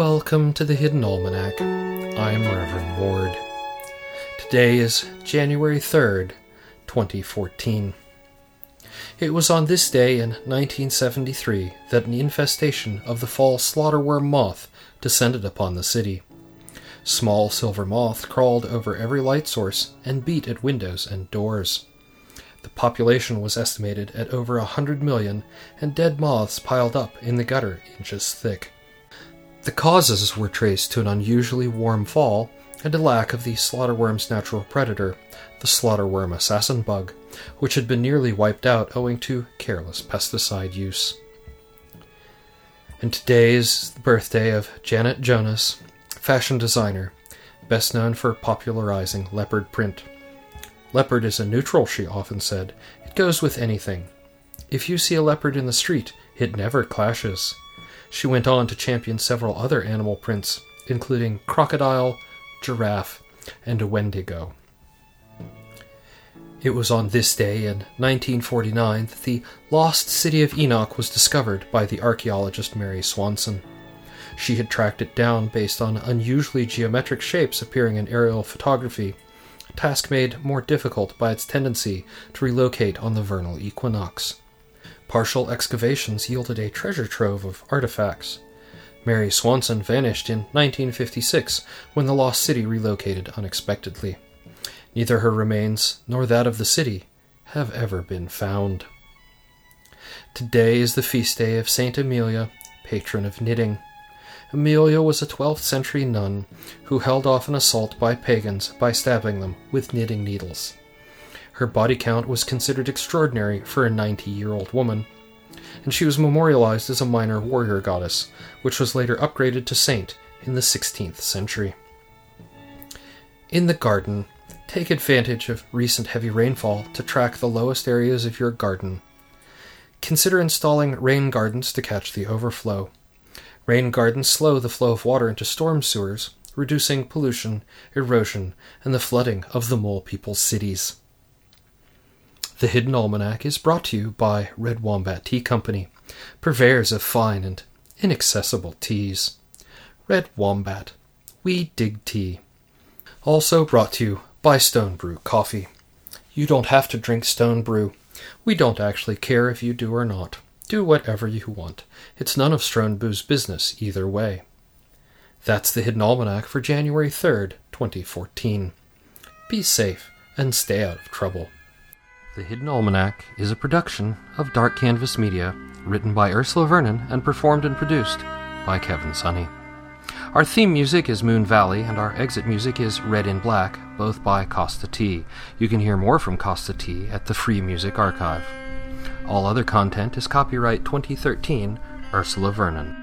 welcome to the Hidden Almanac. I'm Reverend Ward. Today is January 3rd, 2014. It was on this day in 1973 that an infestation of the fall slaughterworm moth descended upon the city. Small silver moth crawled over every light source and beat at windows and doors. The population was estimated at over a hundred million, and dead moths piled up in the gutter inches thick. The causes were traced to an unusually warm fall and a lack of the slaughterworm's natural predator, the slaughterworm assassin bug, which had been nearly wiped out owing to careless pesticide use. And today is the birthday of Janet Jonas, fashion designer, best known for popularizing leopard print. Leopard is a neutral, she often said. It goes with anything. If you see a leopard in the street, it never clashes. She went on to champion several other animal prints, including crocodile, giraffe, and a wendigo. It was on this day in 1949 that the lost city of Enoch was discovered by the archaeologist Mary Swanson. She had tracked it down based on unusually geometric shapes appearing in aerial photography, a task made more difficult by its tendency to relocate on the vernal equinox. Partial excavations yielded a treasure trove of artifacts. Mary Swanson vanished in 1956 when the lost city relocated unexpectedly. Neither her remains nor that of the city have ever been found. Today is the feast day of Saint Amelia, patron of knitting. Amelia was a 12th century nun who held off an assault by pagans by stabbing them with knitting needles. Her body count was considered extraordinary for a 90 year old woman, and she was memorialized as a minor warrior goddess, which was later upgraded to saint in the 16th century. In the garden, take advantage of recent heavy rainfall to track the lowest areas of your garden. Consider installing rain gardens to catch the overflow. Rain gardens slow the flow of water into storm sewers, reducing pollution, erosion, and the flooding of the mole people's cities. The Hidden Almanac is brought to you by Red Wombat Tea Company, purveyors of fine and inaccessible teas. Red Wombat, we dig tea. Also brought to you by Stone Brew Coffee. You don't have to drink Stone Brew. We don't actually care if you do or not. Do whatever you want. It's none of Stone Brew's business either way. That's the Hidden Almanac for January 3rd, 2014. Be safe and stay out of trouble. The Hidden Almanac is a production of Dark Canvas Media, written by Ursula Vernon and performed and produced by Kevin Sonney. Our theme music is Moon Valley, and our exit music is Red in Black, both by Kosta T. You can hear more from Kosta T at the Free Music Archive. All other content is copyright 2013 Ursula Vernon.